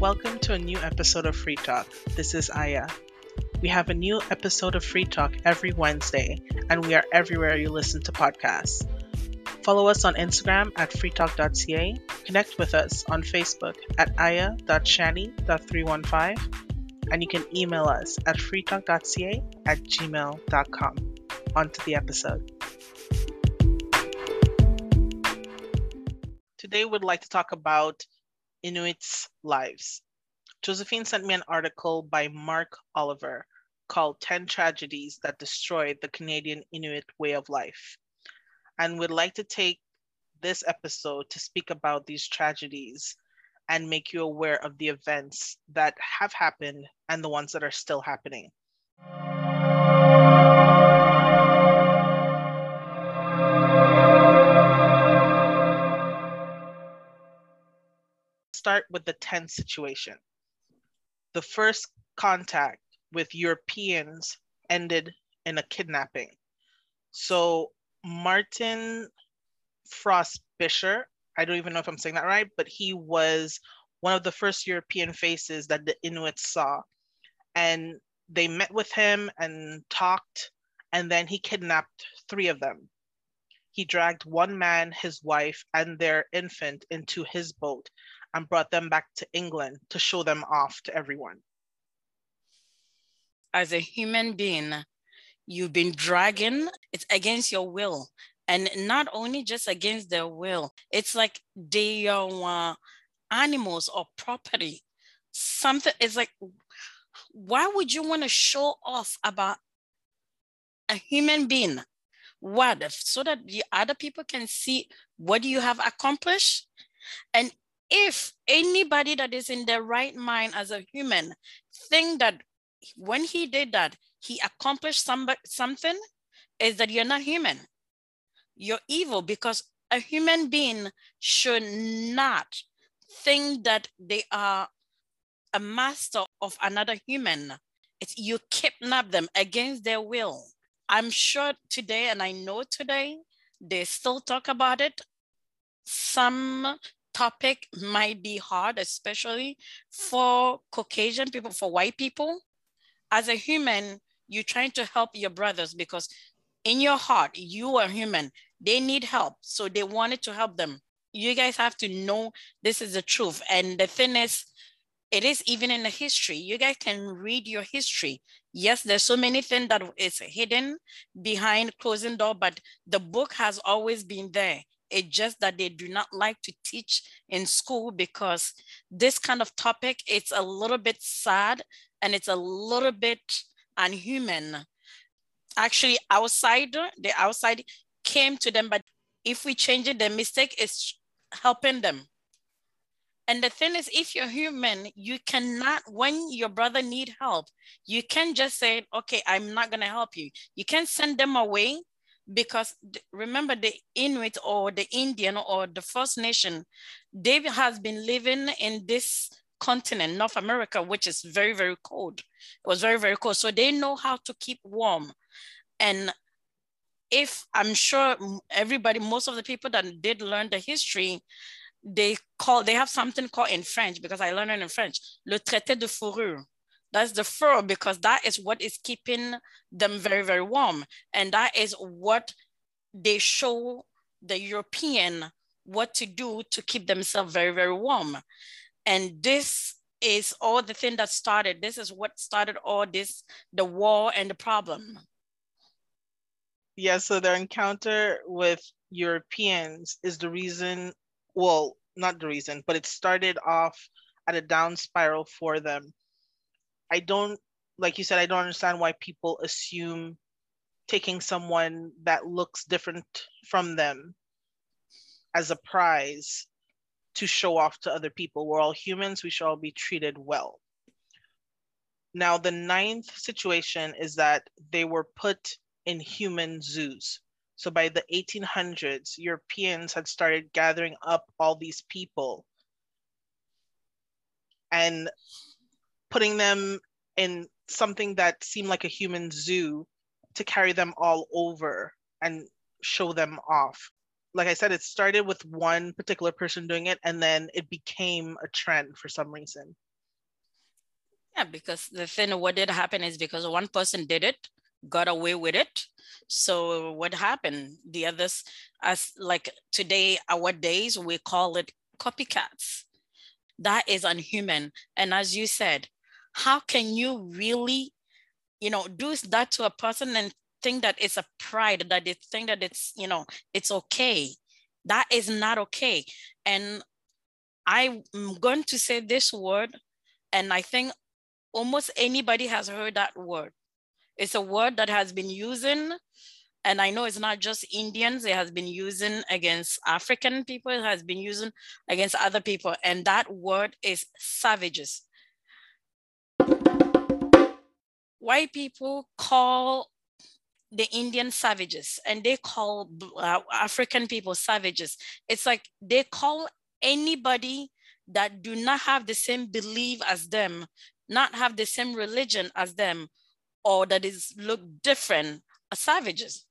Welcome to a new episode of Free Talk. This is Aya. We have a new episode of Free Talk every Wednesday, and we are everywhere you listen to podcasts. Follow us on Instagram at freetalk.ca. Connect with us on Facebook at aya.shani.315. And you can email us at freetalk.ca at gmail.com. On to the episode. Today, we'd like to talk about Inuits' lives. Josephine sent me an article by Mark Oliver called 10 Tragedies That Destroyed the Canadian Inuit Way of Life. And we'd like to take this episode to speak about these tragedies and make you aware of the events that have happened and the ones that are still happening. Start with the tense situation. The first contact with Europeans ended in a kidnapping. So Martin Frost Bisher, I don't even know if I'm saying that right, but he was one of the first European faces that the Inuits saw. And they met with him and talked, and then he kidnapped three of them. He dragged one man, his wife, and their infant into his boat and brought them back to England to show them off to everyone. As a human being, you've been dragging, it's against your will. And not only just against their will, it's like they are uh, animals or property. Something is like, why would you want to show off about a human being? What? If so that the other people can see what you have accomplished? And if anybody that is in their right mind as a human think that when he did that, he accomplished some, something, is that you're not human. You're evil because a human being should not think that they are a master of another human. It's you kidnap them against their will. I'm sure today, and I know today, they still talk about it. Some topic might be hard, especially for Caucasian people, for white people. As a human, you're trying to help your brothers because in your heart, you are human. They need help. So they wanted to help them. You guys have to know this is the truth. And the thing is, it is even in the history. You guys can read your history. Yes, there's so many things that is hidden behind closing door, but the book has always been there. It's just that they do not like to teach in school because this kind of topic, it's a little bit sad and it's a little bit unhuman. Actually, outside, the outside came to them, but if we change it, the mistake is helping them. And the thing is, if you're human, you cannot, when your brother need help, you can't just say, okay, I'm not gonna help you. You can send them away because remember the Inuit or the Indian or the First Nation, they has been living in this continent, North America, which is very, very cold. It was very, very cold. So they know how to keep warm. And if I'm sure everybody, most of the people that did learn the history, they call, they have something called in French, because I learned it in French, le traité de fourrure. That's the fur because that is what is keeping them very, very warm. And that is what they show the European what to do to keep themselves very, very warm. And this is all the thing that started. This is what started all this, the war and the problem. Yeah, so their encounter with Europeans is the reason, well, not the reason, but it started off at a down spiral for them I don't like you said, I don't understand why people assume taking someone that looks different from them as a prize to show off to other people. We're all humans, we should all be treated well. Now, the ninth situation is that they were put in human zoos. So by the 1800s, Europeans had started gathering up all these people and putting them in something that seemed like a human zoo to carry them all over and show them off. Like I said, it started with one particular person doing it and then it became a trend for some reason. Yeah, because the thing what did happen is because one person did it, got away with it. So what happened? The others, as like today, our days, we call it copycats. That is unhuman. And as you said, how can you really, you know, do that to a person and think that it's a pride, that they think that it's, you know, it's okay. That is not okay. And I'm going to say this word, and I think almost anybody has heard that word. It's a word that has been using, and I know it's not just Indians, it has been using against African people, it has been using against other people, and that word is savages. White people call the Indian savages and they call uh, African people savages. It's like they call anybody that do not have the same belief as them, not have the same religion as them, or that is look different as savages.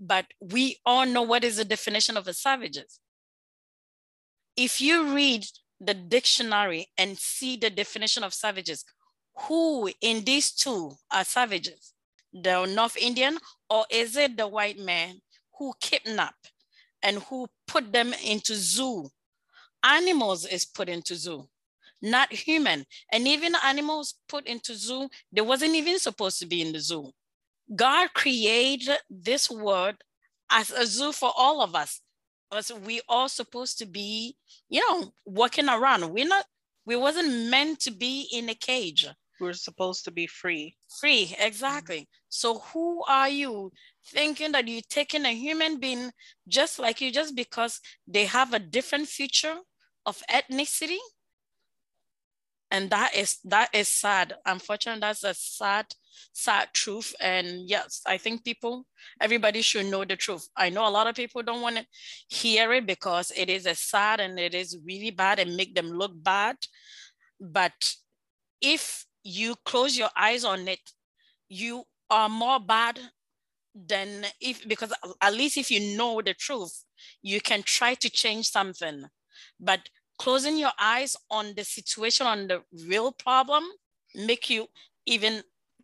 But we all know what is the definition of a savages. If you read the dictionary and see the definition of savages, who in these two are savages? The North Indian, or is it the white man who kidnapped and who put them into zoo animals is put into zoo, not human. And even animals put into zoo, they wasn't even supposed to be in the zoo. God created this world as a zoo for all of us. Because we all supposed to be, you know, walking around. We're not, we wasn't meant to be in a cage. We're supposed to be free. Free, exactly. So who are you thinking that you're taking a human being just like you, just because they have a different future of ethnicity? And that is that is sad. Unfortunately, that's a sad, sad truth. And yes, I think people, everybody should know the truth. I know a lot of people don't want to hear it because it is a sad and it is really bad and make them look bad. But if you close your eyes on it, you are more bad than if because at least if you know the truth you can try to change something. But closing your eyes on the situation on the real problem make you even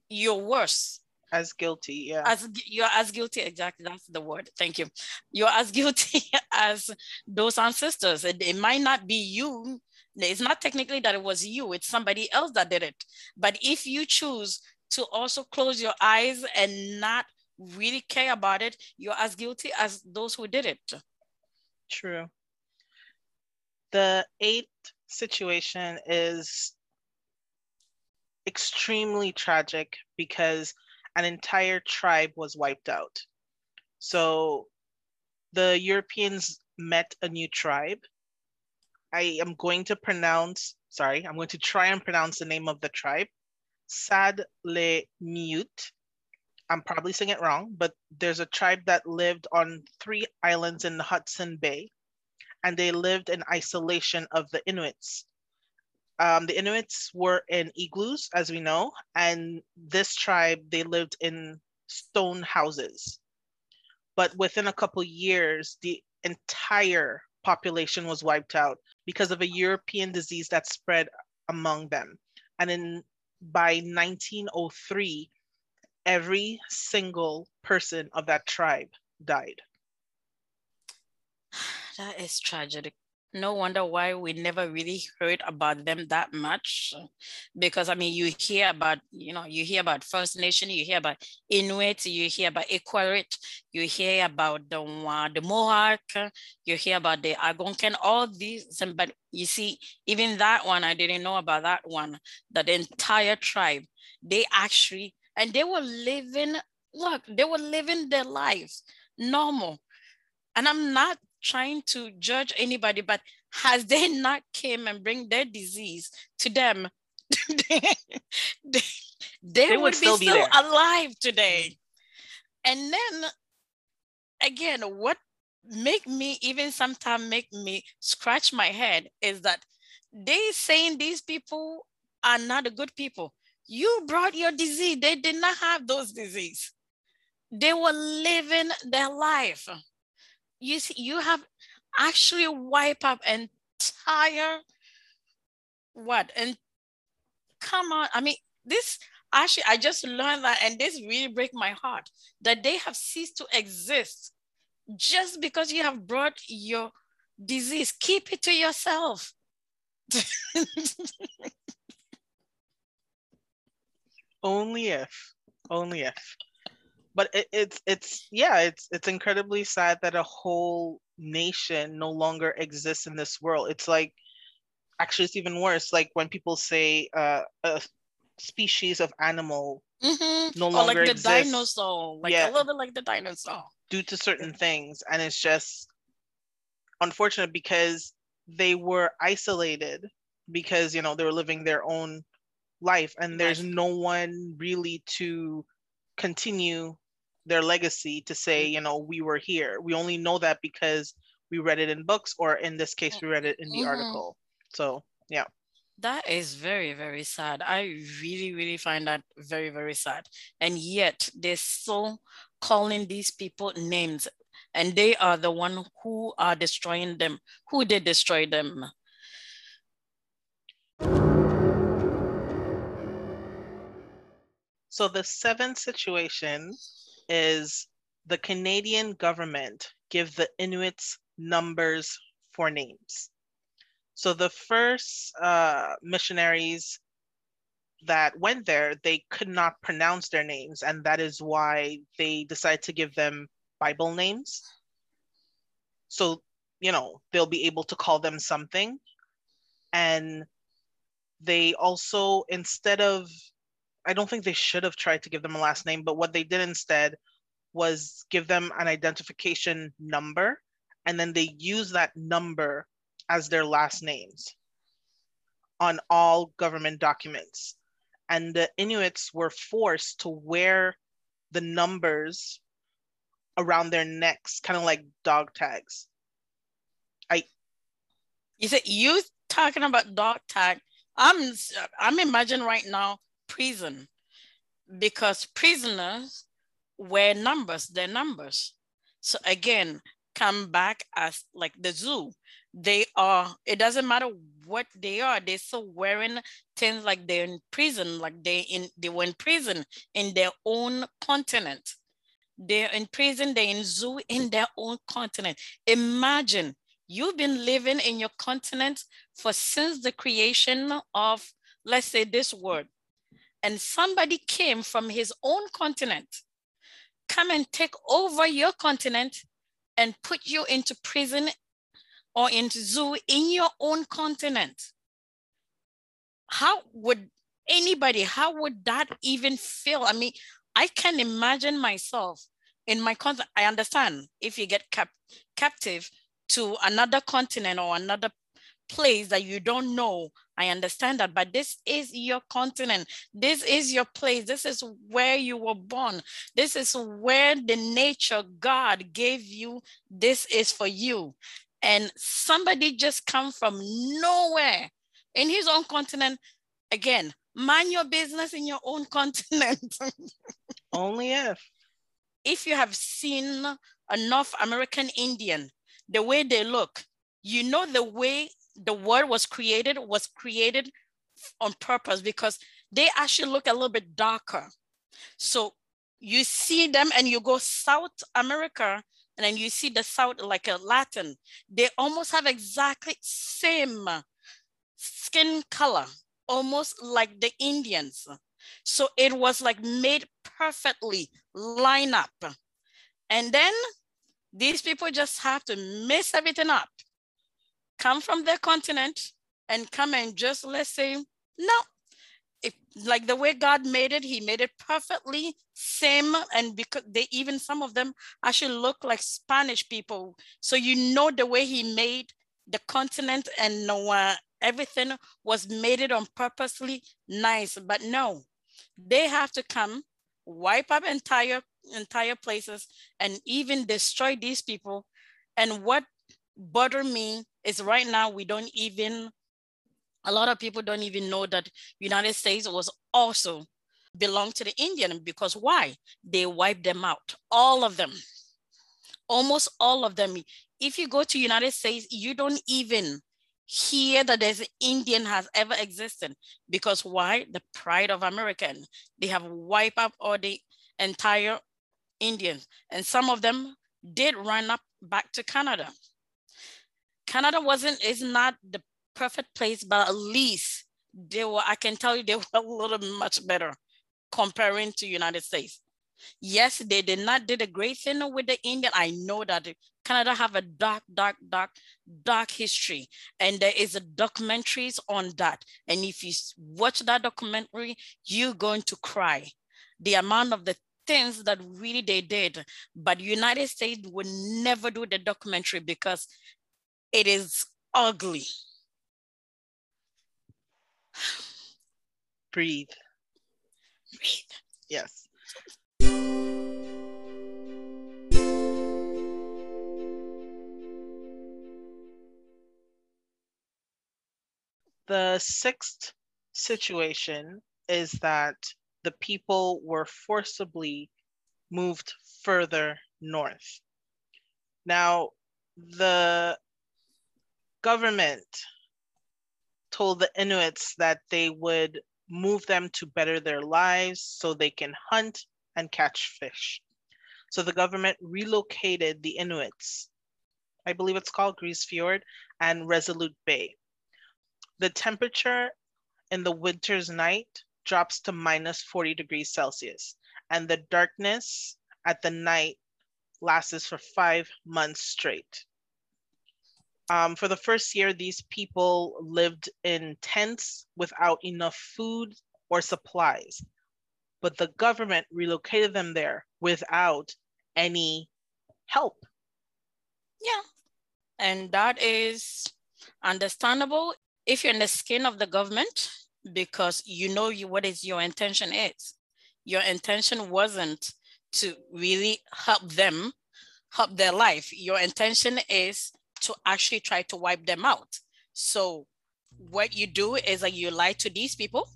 you're worse. As guilty yeah. As you're as guilty exactly that's the word thank you. You're as guilty as those ancestors. It, it might not be you it's not technically that it was you it's somebody else that did it but if you choose to also close your eyes and not really care about it, you're as guilty as those who did it. True. The eighth situation is extremely tragic because an entire tribe was wiped out. So the Europeans met a new tribe. I am going to pronounce, sorry, I'm going to try and pronounce the name of the tribe. Sad Le Mute. I'm probably saying it wrong, but there's a tribe that lived on three islands in the Hudson Bay, and they lived in isolation of the Inuits. Um, the Inuits were in igloos, as we know, and this tribe, they lived in stone houses. But within a couple years, the entire population was wiped out because of a European disease that spread among them. And in by 1903, every single person of that tribe died. That is tragic. No wonder why we never really heard about them that much. Because I mean, you hear about, you know, you hear about First Nation, you hear about Inuit, you hear about Iqaluit, you hear about the uh, the Mohawk, you hear about the Algonquin, all these. But you see, even that one, I didn't know about that one. That entire tribe, they actually, and they were living. Look, they were living their lives normal. And I'm not trying to judge anybody, but has they not came and bring their disease to them, they, they, they, would, still, be still alive today. Mm-hmm. And then again, what make me even sometimes make me scratch my head is that they saying these people are not a good people. You brought your disease. They did not have those disease. They were living their life you see, you have actually wiped up entire what and come on. I mean, this actually, I just learned that, and this really break my heart that they have ceased to exist just because you have brought your disease. Keep it to yourself. only if, only if. But it, it's it's yeah, it's it's incredibly sad that a whole nation no longer exists in this world. It's like actually it's even worse. Like when people say uh, a species of animal mm-hmm. no or longer like the exists. dinosaur, like yeah. a little bit like the dinosaur, due to certain things, and it's just unfortunate because they were isolated because you know they were living their own life and there's no one really to continue their legacy to say mm-hmm. you know we were here. We only know that because we read it in books or in this case we read it in the mm-hmm. article. So yeah. That is very very sad. I really really find that very very sad. And yet they're still calling these people names and they are the one who are destroying them. Who did destroy them? So the seventh situation is the canadian government give the inuits numbers for names so the first uh, missionaries that went there, they could not pronounce their names, and that is why they decided to give them Bible names. So, you know, they'll be able to call them something. And they also, instead of, I don't think they should have tried to give them a last name, but what they did instead was give them an identification number. And then they use that number as their last names on all government documents. And the Inuits were forced to wear the numbers around their necks, kind of like dog tags. I you said you talking about dog tag. I'm I'm imagining right now prison because prisoners wear numbers, their numbers. So again, come back as like the zoo. They are it doesn't matter what they are they're still wearing things like they're in prison like they in they were in prison in their own continent. They're in prison they're in zoo in their own continent. Imagine you've been living in your continent for since the creation of let's say this word and somebody came from his own continent come and take over your continent and put you into prison or into zoo in your own continent, how would anybody, how would that even feel? I mean, I can imagine myself in my continent. I understand if you get cap- captive to another continent or another place that you don't know. I understand that, but this is your continent. This is your place. This is where you were born. This is where the nature God gave you. This is for you and somebody just come from nowhere in his own continent again mind your business in your own continent only if if you have seen a north american indian the way they look you know the way the word was created was created on purpose because they actually look a little bit darker so you see them and you go south america and then you see the south like a Latin, they almost have exactly same skin color, almost like the Indians. So it was like made perfectly line up. And then these people just have to mess everything up, come from their continent and come and just let's say, no, if like the way God made it, he made it perfectly same. And because they even some of them actually look like Spanish people. So you know the way he made the continent and uh, everything was made it on purposely nice. But no, they have to come, wipe up entire entire places and even destroy these people. And what bother me is right now we don't even a lot of people don't even know that United States was also belonged to the Indian because why? They wiped them out, all of them, almost all of them. If you go to United States, you don't even hear that there's an Indian has ever existed. Because why? The pride of American. They have wiped up all the entire Indians. And some of them did run up back to Canada. Canada wasn't, is not the perfect place, but at least they were, I can tell you they were a little much better comparing to United States. Yes, they did not did a great thing with the Indian. I know that Canada have a dark, dark, dark, dark history. And there is a documentaries on that. And if you watch that documentary, you're going to cry. The amount of the things that really they did. But United States would never do the documentary because it is ugly. Breathe. Breathe. Yes. The sixth situation is that the people were forcibly moved further north. Now, the government told the Inuits that they would move them to better their lives so they can hunt and catch fish. So the government relocated the Inuits, I believe it's called Grise Fiord and Resolute Bay. The temperature in the winter's night drops to minus 40 degrees Celsius, and the darkness at the night lasts for five months straight. Um, for the first year, these people lived in tents without enough food or supplies, but the government relocated them there without any help. Yeah, and that is understandable if you're in the skin of the government because you know you, what is your intention is. Your intention wasn't to really help them help their life. Your intention is to actually try to wipe them out. So what you do is that you lie to these people.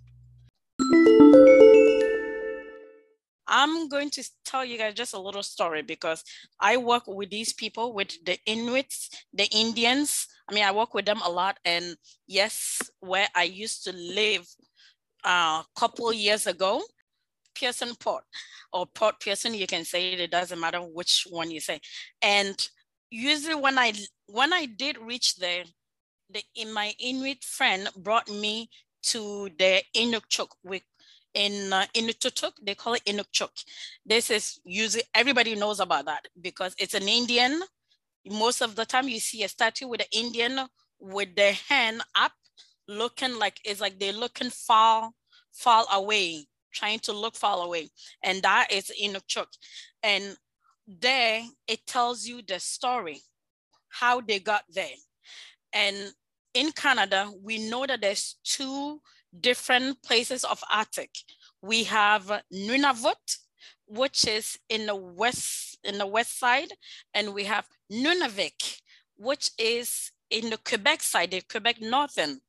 I'm going to tell you guys just a little story because I work with these people, with the Inuits, the Indians. I mean, I work with them a lot. And yes, where I used to live a uh, couple years ago, Pearson Port or Port Pearson, you can say it, it doesn't matter which one you say. And usually when I when I did reach there, the in my Inuit friend brought me to the Inukchuk with in uh, Inuktitut, they call it Inukchuk. This is usually everybody knows about that because it's an Indian. Most of the time you see a statue with an Indian with their hand up, looking like it's like they're looking far, far away, trying to look far away. And that is Inukchuk. And there it tells you the story, how they got there. And in Canada, we know that there's two different places of Arctic. We have Nunavut, which is in the west in the west side, and we have Nunavik, which is in the Quebec side, the Quebec northern.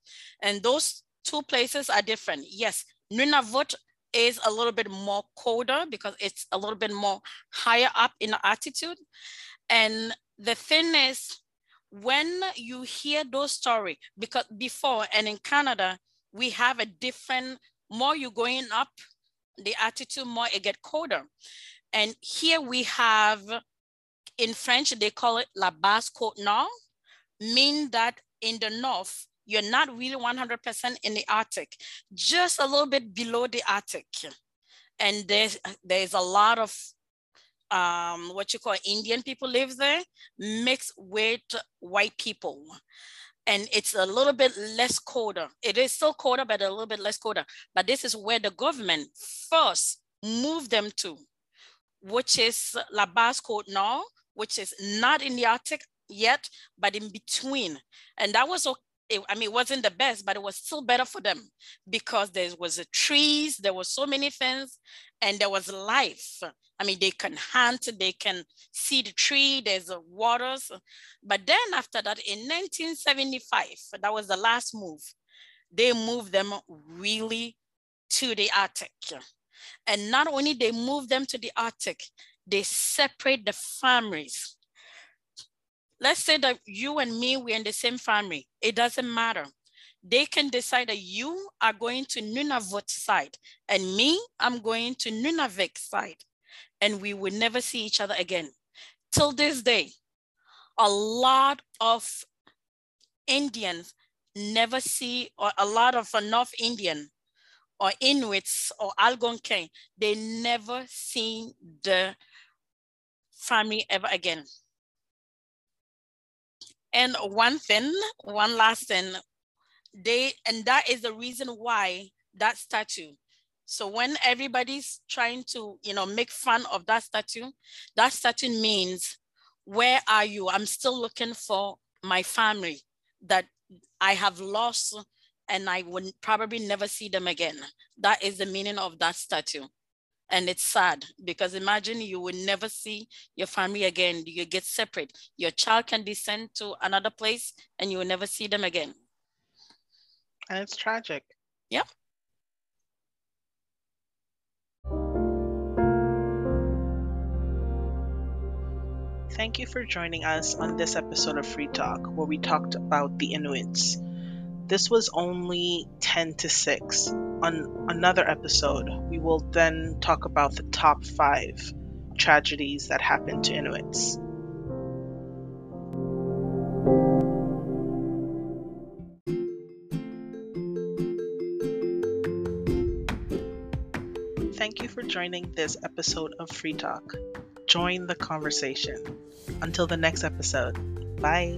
And those two places are different. Yes, Nunavut is a little bit more colder because it's a little bit more higher up in altitude. And the thing is, when you hear those stories, because before and in Canada, we have a different, more you going up the altitude, more it get colder. And here we have, in French, they call it La Basse Côte Nord, mean that in the north, you're not really 100% in the Arctic, just a little bit below the Arctic. And there's, there's a lot of um, what you call Indian people live there mixed with white people. And it's a little bit less colder. It is still colder, but a little bit less colder. But this is where the government first moved them to, which is La Basse Côte Nord, which is not in the Arctic yet, but in between. And that was it, I mean, it wasn't the best, but it was still better for them because there was a trees, there were so many things, and there was life. I mean, they can hunt, they can see the tree, there's waters. But then after that, in 1975, that was the last move, they moved them really to the Arctic. And not only they moved them to the Arctic, they separate the families let's say that you and me, we're in the same family. It doesn't matter. They can decide that you are going to Nunavut side and me, I'm going to Nunavik side. And we will never see each other again. Till this day, a lot of Indians never see, or a lot of North Indian or Inuits or Algonquin, they never see the family ever again. And one thing, one last thing, they and that is the reason why that statue. So when everybody's trying to, you know, make fun of that statue, that statue means, where are you? I'm still looking for my family that I have lost and I would probably never see them again. That is the meaning of that statue. And it's sad because imagine you will never see your family again. You get separate. Your child can be sent to another place and you will never see them again. And it's tragic. Yep. Thank you for joining us on this episode of Free Talk, where we talked about the Inuits. This was only 10 to 6. On another episode, we will then talk about the top five tragedies that happened to Inuits. Thank you for joining this episode of Free Talk. Join the conversation. Until the next episode, bye.